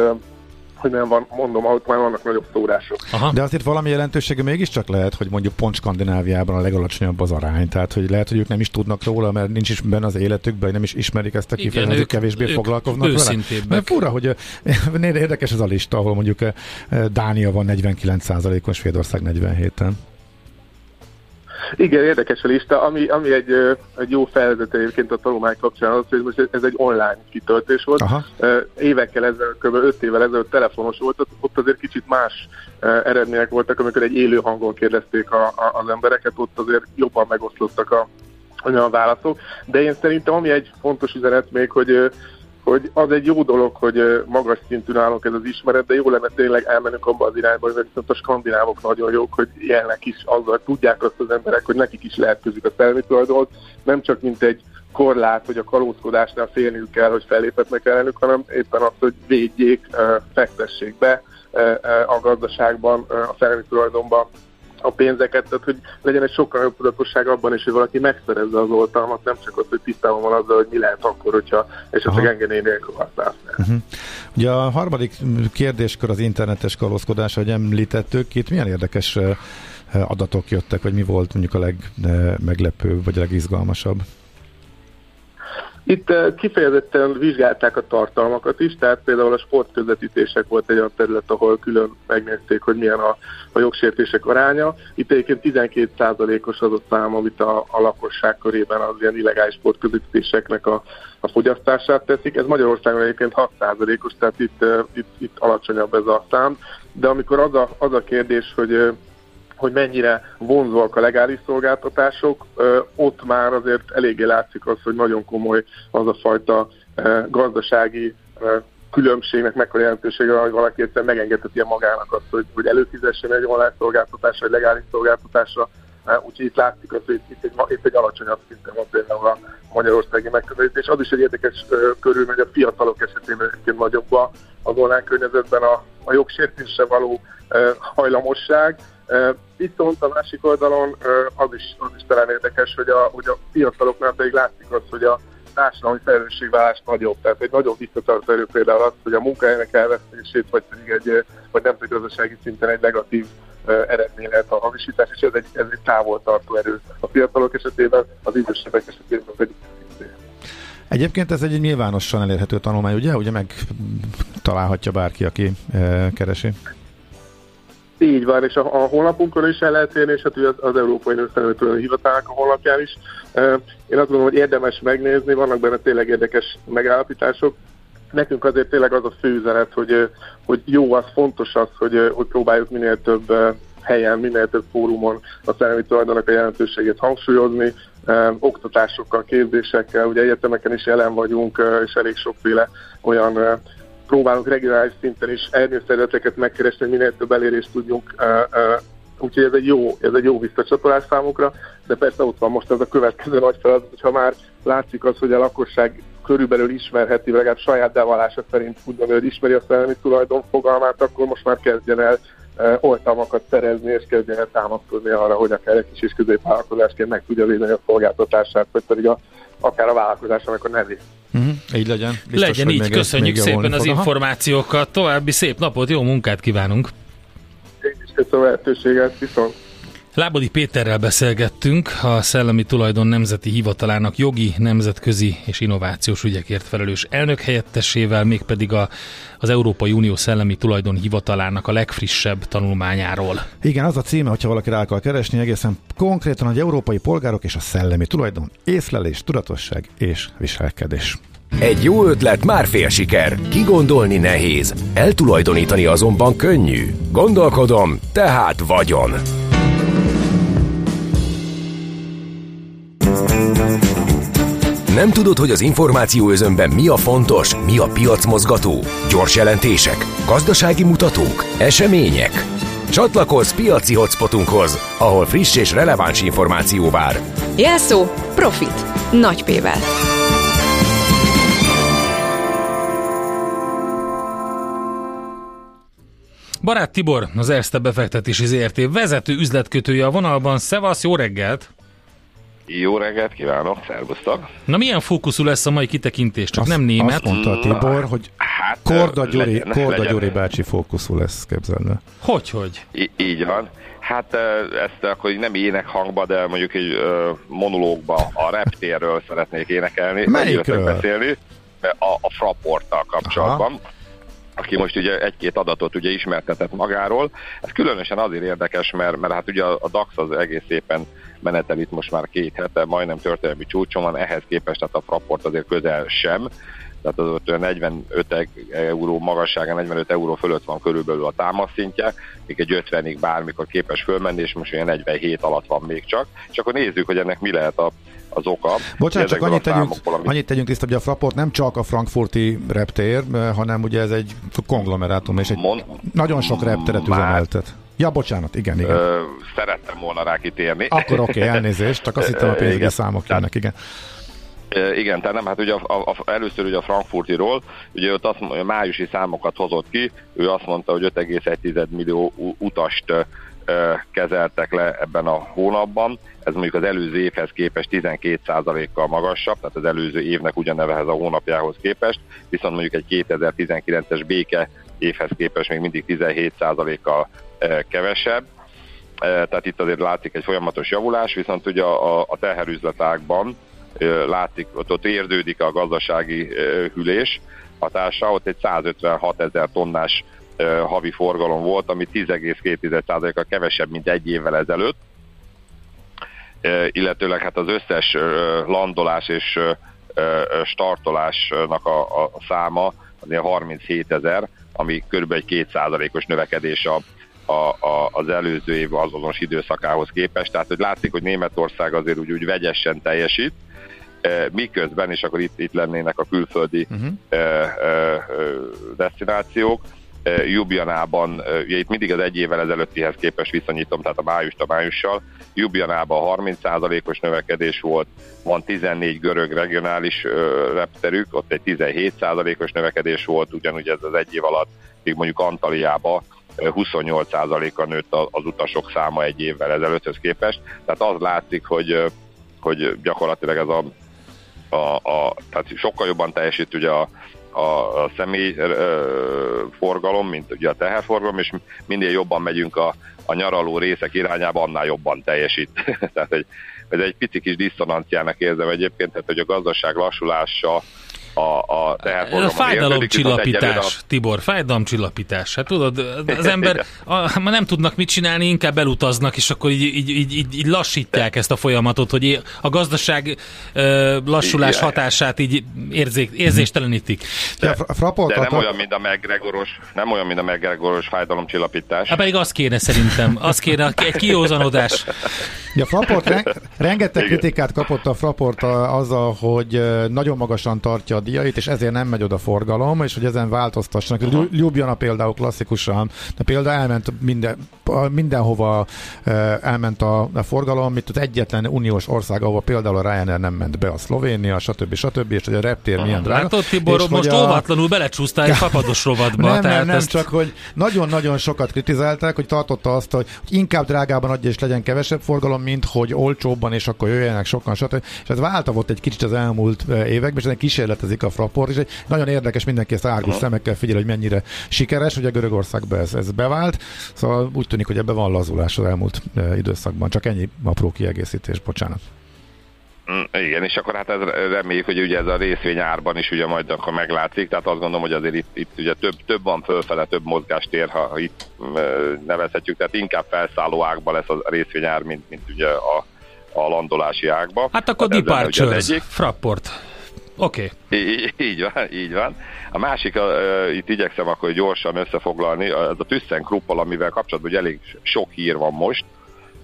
hogy nem van, mondom, ott már vannak nagyobb szórások. Aha. De azért valami jelentősége mégiscsak lehet, hogy mondjuk pont Skandináviában a legalacsonyabb az arány, tehát hogy lehet, hogy ők nem is tudnak róla, mert nincs is benne az életükben, nem is ismerik ezt a kifejezést, kevésbé ők foglalkoznak vele. Mert fura, hogy érdekes ez a lista, ahol mondjuk Dánia van 49%-on, Svédország 47-en. Igen, érdekes a lista. Ami, ami egy, egy jó felvezet egyébként a tanulmány kapcsán az, hogy most ez egy online kitöltés volt. Aha. Évekkel ezelőtt, kb. 5 évvel ezelőtt telefonos volt, ott azért kicsit más eredmények voltak, amikor egy élő hangon kérdezték a, a, az embereket, ott azért jobban megoszlottak a, a válaszok. De én szerintem ami egy fontos üzenet még, hogy hogy az egy jó dolog, hogy magas szintű nálunk ez az ismeret, de jó lenne tényleg elmenünk abba az irányba, hogy viszont a skandinávok nagyon jók, hogy ilyenek is azzal tudják azt az emberek, hogy nekik is lehet közük a szellemi tulajdonhoz, nem csak mint egy korlát, hogy a kalózkodásnál félniük kell, hogy felléphetnek ellenük, hanem éppen azt, hogy védjék, fektessék be a gazdaságban, a szellemi a pénzeket, tehát hogy legyen egy sokkal jobb tudatosság abban is, hogy valaki megszerezze az oltalmat, nem csak az, hogy tisztában van azzal, hogy mi lehet akkor, hogyha esetleg engedély nélkül használsz. Uh-huh. Ugye a harmadik kérdéskör az internetes kalózkodás, ahogy említettük, itt milyen érdekes adatok jöttek, vagy mi volt mondjuk a legmeglepőbb, vagy a legizgalmasabb? Itt kifejezetten vizsgálták a tartalmakat is, tehát például a sportközvetítések volt egy olyan terület, ahol külön megnézték, hogy milyen a, a jogsértések aránya. Itt egyébként 12%-os az a szám, amit a, a lakosság körében az ilyen illegális sportközvetítéseknek a, a fogyasztását teszik. Ez Magyarországon egyébként 6%-os, tehát itt, itt, itt alacsonyabb ez a szám. De amikor az a, az a kérdés, hogy hogy mennyire vonzóak a legális szolgáltatások, ott már azért eléggé látszik az, hogy nagyon komoly az a fajta gazdasági különbségnek mekkora jelentősége, hogy valaki egyszerűen megengedheti magának azt, hogy, hogy előfizessen egy online szolgáltatásra, egy legális szolgáltatásra. Úgyhogy itt látszik, az, hogy itt egy, itt egy alacsonyabb szinten van például a magyarországi megközelítés. Az is egy érdekes körül, hogy a fiatalok esetében egyébként nagyobb az online környezetben a, a jogsértésre való hajlamosság, Viszont a másik oldalon az is, az is talán érdekes, hogy a, hogy a fiataloknál pedig látszik az, hogy a társadalmi felelősségvállás nagyobb. Tehát egy nagyobb visszatartó erő például az, hogy a munkahelynek elvesztését, vagy pedig egy, vagy nemzetgazdasági szinten egy negatív eredmény lehet a hamisítás, és ez egy, ez egy távol tartó erő. A fiatalok esetében, az idősebbek esetében pedig Egyébként ez egy nyilvánosan elérhető tanulmány, ugye? Ugye meg találhatja bárki, aki e, keresi. Így van, és a, a honlapunkon is el lehet érni, és hát az, az Európai Nőszerűtől Hivatalnak a honlapján is. Én azt gondolom, hogy érdemes megnézni, vannak benne tényleg érdekes megállapítások. Nekünk azért tényleg az a fő üzenet, hogy, hogy jó az, fontos az, hogy, hogy próbáljuk minél több helyen, minél több fórumon a szellemi tulajdonnak a jelentőségét hangsúlyozni, oktatásokkal, képzésekkel, ugye egyetemeken is jelen vagyunk, és elég sokféle olyan próbálunk regionális szinten is ernyőszervezeteket megkeresni, hogy minél több elérést tudjunk Úgyhogy ez egy jó, ez egy jó visszacsatolás számukra, de persze ott van most ez a következő nagy feladat, hogyha már látszik az, hogy a lakosság körülbelül ismerheti, legalább saját bevallása szerint úgy hogy ismeri a szellemi tulajdon fogalmát, akkor most már kezdjen el oltalmakat szerezni, és kezdjen el támaszkodni arra, hogy akár egy kis és középvállalkozásként meg tudja védeni a szolgáltatását, vagy pedig a, akár a vállalkozásnak a nevét. Uh-huh, így legyen. Biztos, legyen így, köszönjük szépen az fog. információkat, további szép napot, jó munkát kívánunk! Én is köszönöm a lehetőséget, viszont Lábodi Péterrel beszélgettünk, a Szellemi Tulajdon Nemzeti Hivatalának jogi, nemzetközi és innovációs ügyekért felelős elnök helyettesével, mégpedig a, az Európai Unió Szellemi Tulajdon Hivatalának a legfrissebb tanulmányáról. Igen, az a címe, hogyha valaki rá akar keresni, egészen konkrétan, hogy európai polgárok és a szellemi tulajdon, észlelés, tudatosság és viselkedés. Egy jó ötlet már fél siker. Kigondolni nehéz, eltulajdonítani azonban könnyű. Gondolkodom, tehát vagyon. Nem tudod, hogy az információ özönben mi a fontos, mi a piacmozgató? Gyors jelentések, gazdasági mutatók, események? Csatlakozz piaci hotspotunkhoz, ahol friss és releváns információ vár. Jelszó Profit. Nagy P-vel. Barát Tibor, az Erste befektetési ZRT vezető üzletkötője a vonalban. Szevasz, jó reggelt! Jó reggelt kívánok, szervusztok! Na milyen fókuszú lesz a mai kitekintés? Csak azt, nem német. Azt mondta a Tibor, hogy hát, Korda, Gyuri, legyen, Korda legyen. Gyuri bácsi fókuszú lesz, képzelni. Hogy, hogy? I- így van. Hát ezt akkor nem ének hangba, de mondjuk egy monológba a reptérről szeretnék énekelni. Melyikről? beszélni. A, a Fraporttal kapcsolatban. Aha aki most ugye egy-két adatot ugye ismertetett magáról. Ez különösen azért érdekes, mert, mert hát ugye a DAX az egész szépen menetel itt most már két hete, majdnem történelmi csúcson van, ehhez képest tehát a Fraport azért közel sem, tehát az ott 45 euró magassága, 45 euró fölött van körülbelül a támaszszintje, még egy 50-ig bármikor képes fölmenni, és most olyan 47 alatt van még csak. És akkor nézzük, hogy ennek mi lehet a, az oka. Bocsánat, csak annyit tegyünk, amit... annyit tegyünk tiszta, hogy a Fraport nem csak a frankfurti reptér, hanem ugye ez egy konglomerátum, és egy Mon... nagyon sok repteret Már... üzemeltet. Ja, bocsánat, igen, igen. Ö, szerettem volna rá kitérni. Akkor oké, okay, elnézést, csak azt hittem a pénzügyi számok jönnek, igen. Igen, tehát nem, hát ugye a, a, a, először ugye a Frankfurtiról, ugye ott azt, a májusi számokat hozott ki, ő azt mondta, hogy 5,1 millió utast kezeltek le ebben a hónapban. Ez mondjuk az előző évhez képest 12%-kal magasabb, tehát az előző évnek ugyanevehez a hónapjához képest, viszont mondjuk egy 2019-es béke évhez képest még mindig 17%-kal kevesebb. tehát itt azért látszik egy folyamatos javulás, viszont ugye a, a teherüzletákban látszik, ott, ott érződik a gazdasági hűlés hatása, ott egy 156 ezer tonnás havi forgalom volt, ami 10,2%-a kevesebb, mint egy évvel ezelőtt, illetőleg hát az összes landolás és startolásnak a, a száma az 37 ezer, ami kb. egy 2%-os növekedés a, a, a, az előző év azonos időszakához képest. Tehát, hogy látszik, hogy Németország azért úgy, úgy vegyesen teljesít, miközben, és akkor itt, itt lennének a külföldi uh-huh. destinációk, Jubjanában, ugye itt mindig az egy évvel ezelőttihez képest viszonyítom, tehát a május a májussal, Jubjanában 30%-os növekedés volt, van 14 görög regionális repterük, ott egy 17%-os növekedés volt, ugyanúgy ez az egy év alatt, még mondjuk Antaliába 28%-a nőtt az utasok száma egy évvel ezelőtthöz képest, tehát az látszik, hogy, hogy gyakorlatilag ez a, a, a tehát sokkal jobban teljesít ugye a, a, a személy forgalom, mint ugye a teherforgalom, és minél jobban megyünk a, a nyaraló részek irányába, annál jobban teljesít. tehát egy, ez egy pici kis diszonanciának érzem egyébként, tehát hogy a gazdaság lassulása a, a teherforgalom. Fájdalomcsillapítás, a... Tibor, fájdalomcsillapítás. Hát tudod, az ember a, ma nem tudnak mit csinálni, inkább elutaznak, és akkor így, így, így, így, így lassítják ezt a folyamatot, hogy a gazdaság uh, lassulás hatását így érzék, érzéstelenítik. De, de, de nem olyan, mint a megregoros, nem olyan, mint a megregoros fájdalomcsillapítás. Hát pedig az kéne szerintem, az kéne egy kiózanodás. Ja, Fraport rengeteg kritikát kapott a Fraport azzal, hogy nagyon magasan tartja a díjait, és ezért nem megy oda forgalom, és hogy ezen változtassanak. Uh-huh. Ljubljana például klasszikusan, de például elment minden, mindenhova elment a, a forgalom, mint az egyetlen uniós ország, ahol például a Ryanair nem ment be a Szlovénia, stb. stb. és hogy a reptér uh-huh. milyen drága. Látod, Tibor, és most a... óvatlanul belecsúsztál egy fapados rovatba. nem, nem, nem, ezt... csak hogy nagyon-nagyon sokat kritizálták, hogy tartotta azt, hogy inkább drágában adja és legyen kevesebb forgalom, mint hogy olcsóbban, és akkor jöjjenek sokan, stb. És ez változott egy kicsit az elmúlt években, és ez egy kísérletezés létezik a Fraport, és egy nagyon érdekes, mindenki ezt árgus uh-huh. szemekkel figyel, hogy mennyire sikeres, ugye Görögországban ez, ez bevált, szóval úgy tűnik, hogy ebben van lazulás az elmúlt e, időszakban. Csak ennyi apró kiegészítés, bocsánat. Mm, igen, és akkor hát ez reméljük, hogy ugye ez a részvény árban is ugye majd akkor meglátszik, tehát azt gondolom, hogy azért itt, itt ugye több, több van fölfele, több mozgástér, ha, itt e, nevezhetjük, tehát inkább felszálló ágban lesz a részvényár, mint, mint ugye a, a landolási ágba. Hát akkor Departures, Frapport. Oké. Okay. Így van, így van. A másik, a, uh, itt igyekszem akkor gyorsan összefoglalni, ez a ThyssenKrupp, amivel kapcsolatban ugye elég sok hír van most.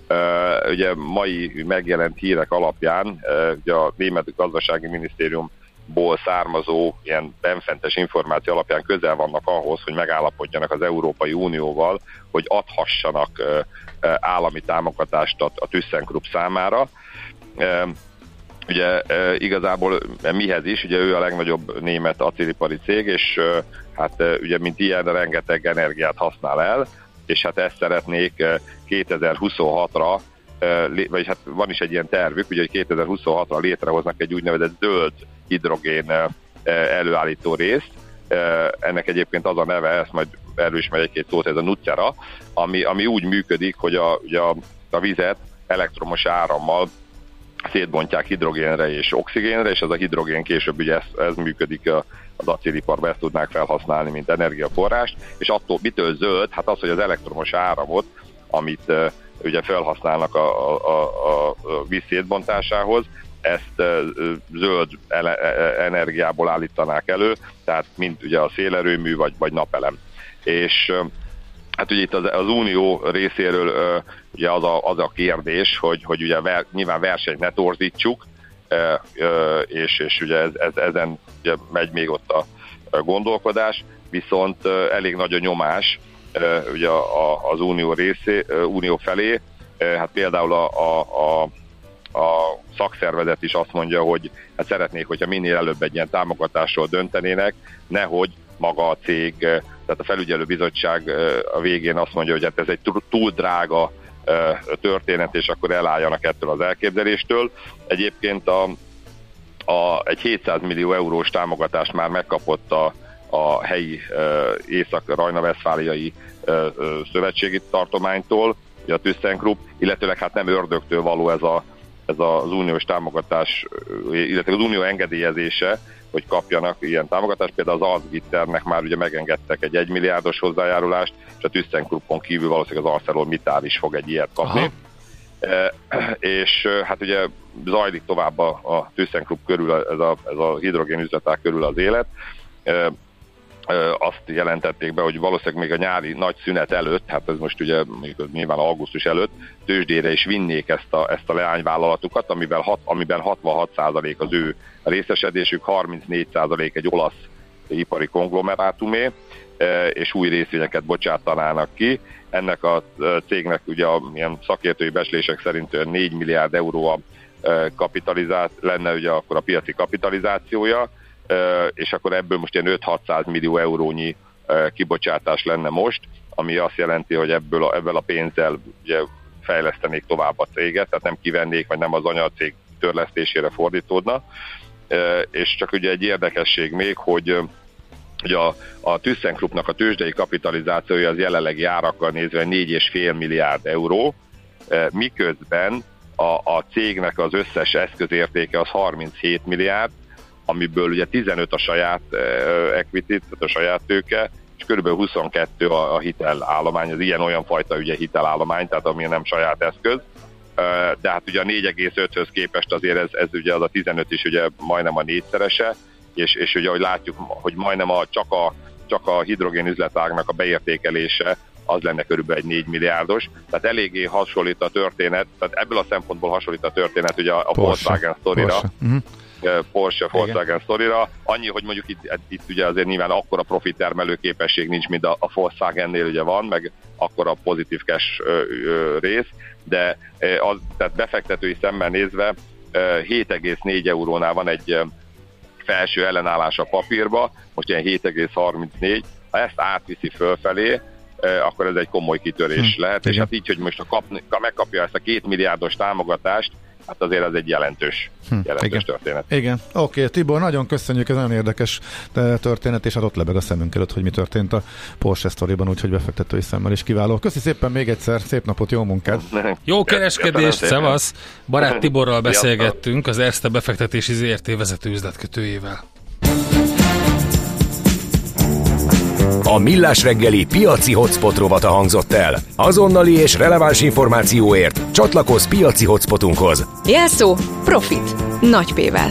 Uh, ugye mai megjelent hírek alapján, uh, ugye a Német Gazdasági Minisztériumból származó ilyen benfentes információ alapján közel vannak ahhoz, hogy megállapodjanak az Európai Unióval, hogy adhassanak uh, állami támogatást a, a ThyssenKrupp számára. Ugye igazából mihez is, ugye ő a legnagyobb német acélipari cég, és hát ugye mint ilyen rengeteg energiát használ el, és hát ezt szeretnék 2026-ra vagy hát van is egy ilyen tervük, ugye, hogy 2026-ra létrehoznak egy úgynevezett zöld hidrogén előállító részt. Ennek egyébként az a neve, ezt majd erről is megy egy-két szót, ez a Nutyara, ami, ami úgy működik, hogy a, ugye a, a vizet elektromos árammal szétbontják hidrogénre és oxigénre, és ez a hidrogén később ugye ez, ez működik az acéliparban, ezt tudnák felhasználni, mint energiaforrás, és attól mitől zöld? Hát az, hogy az elektromos áramot, amit uh, ugye felhasználnak a, a, a, a víz szétbontásához, ezt zöld ele, energiából állítanák elő, tehát mint ugye a szélerőmű vagy, vagy napelem. És Hát ugye itt az, az unió részéről ö, ugye az a, az a kérdés, hogy, hogy ugye ver, nyilván versenyt ne torzítsuk, ö, ö, és, és ugye ez, ez, ezen ugye megy még ott a, gondolkodás, viszont ö, elég nagy a nyomás ö, ugye a, a, az unió részé, ö, unió felé, ö, hát például a, a, a, a szakszervezet is azt mondja, hogy hát szeretnék, hogyha minél előbb egy ilyen támogatásról döntenének, nehogy maga a cég, tehát a felügyelőbizottság a végén azt mondja, hogy hát ez egy túl drága történet, és akkor elálljanak ettől az elképzeléstől. Egyébként a, a, egy 700 millió eurós támogatást már megkapott a, a helyi észak-rajna-veszfáliai szövetségi tartománytól, a ThyssenKrupp, illetőleg hát nem ördögtől való ez, a, ez az uniós támogatás, illetve az unió engedélyezése, hogy kapjanak ilyen támogatást. Például az Alzgitternek már ugye megengedtek egy 1 milliárdos hozzájárulást, és a ThyssenKruppon kívül valószínűleg az ArcelorMittal is fog egy ilyet kapni. Aha. E, és hát ugye zajlik tovább a, a ThyssenKrupp körül, ez a, ez a hidrogén üzleták körül az élet. E, azt jelentették be, hogy valószínűleg még a nyári nagy szünet előtt, hát ez most ugye nyilván augusztus előtt, tőzsdére is vinnék ezt a, ezt a leányvállalatukat, amiben, hat, amiben 66% az ő részesedésük, 34% egy olasz ipari konglomerátumé, és új részvényeket bocsátanának ki. Ennek a cégnek ugye a ilyen szakértői beslések szerint 4 milliárd euró a kapitalizált, lenne ugye akkor a piaci kapitalizációja, és akkor ebből most ilyen 5-600 millió eurónyi kibocsátás lenne most, ami azt jelenti, hogy ebből a, ebből a pénzzel ugye fejlesztenék tovább a céget, tehát nem kivennék, vagy nem az anyacég törlesztésére fordítódna. És csak ugye egy érdekesség még, hogy hogy a, a ThyssenKruppnak a tőzsdei kapitalizációja az jelenlegi árakkal nézve 4,5 milliárd euró, miközben a, a cégnek az összes eszközértéke az 37 milliárd, amiből ugye 15 a saját uh, equity, tehát a saját tőke, és kb. 22 a, a hitelállomány, az ilyen-olyan fajta ugye hitelállomány, tehát ami nem saját eszköz. Uh, de hát ugye a 4,5-höz képest azért ez, ez ugye az a 15 is ugye majdnem a négyszerese, és, és ugye ahogy látjuk, hogy majdnem a, csak, a, csak a hidrogén üzletágnak a beértékelése az lenne körülbelül egy 4 milliárdos. Tehát eléggé hasonlít a történet, tehát ebből a szempontból hasonlít a történet ugye a, a Volkswagen sztorira. Uh-huh Porsche Volkswagen sztorira. Annyi, hogy mondjuk itt, itt ugye azért nyilván akkora profit termelő képesség nincs, mint a, a Volkswagennél ugye van, meg akkora pozitív cash rész, de az, tehát befektetői szemmel nézve 7,4 eurónál van egy felső ellenállás a papírba, most ilyen 7,34, ha ezt átviszi fölfelé, akkor ez egy komoly kitörés hm, lehet, és hát így, hogy most a kap, megkapja ezt a két milliárdos támogatást, hát azért ez egy jelentős, hm, jelentős igen. történet. Igen, oké, okay, Tibor, nagyon köszönjük, ez nagyon érdekes eh, történet, és hát ott lebeg a szemünk előtt, hogy mi történt a Porsche sztoriban, úgyhogy befektetői szemmel is kiváló. Köszi szépen még egyszer, szép napot, jó munkát! Jó kereskedést, szevasz! Barát Tiborral beszélgettünk, az Erste befektetési ZRT vezető üzletkötőjével. A Millás reggeli piaci hotspot rovata hangzott el. Azonnali és releváns információért csatlakozz piaci hotspotunkhoz. Jelszó Profit. Nagy P-vel.